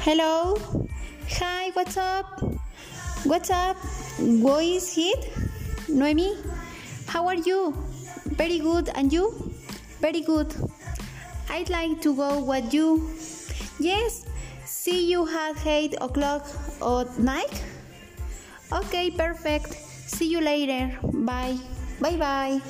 Hello. Hi, what's up? What's up? What is it? Noemi, how are you? Very good. And you? Very good. I'd like to go with you. Yes. See you at 8 o'clock at night? Okay, perfect. See you later. Bye. Bye bye.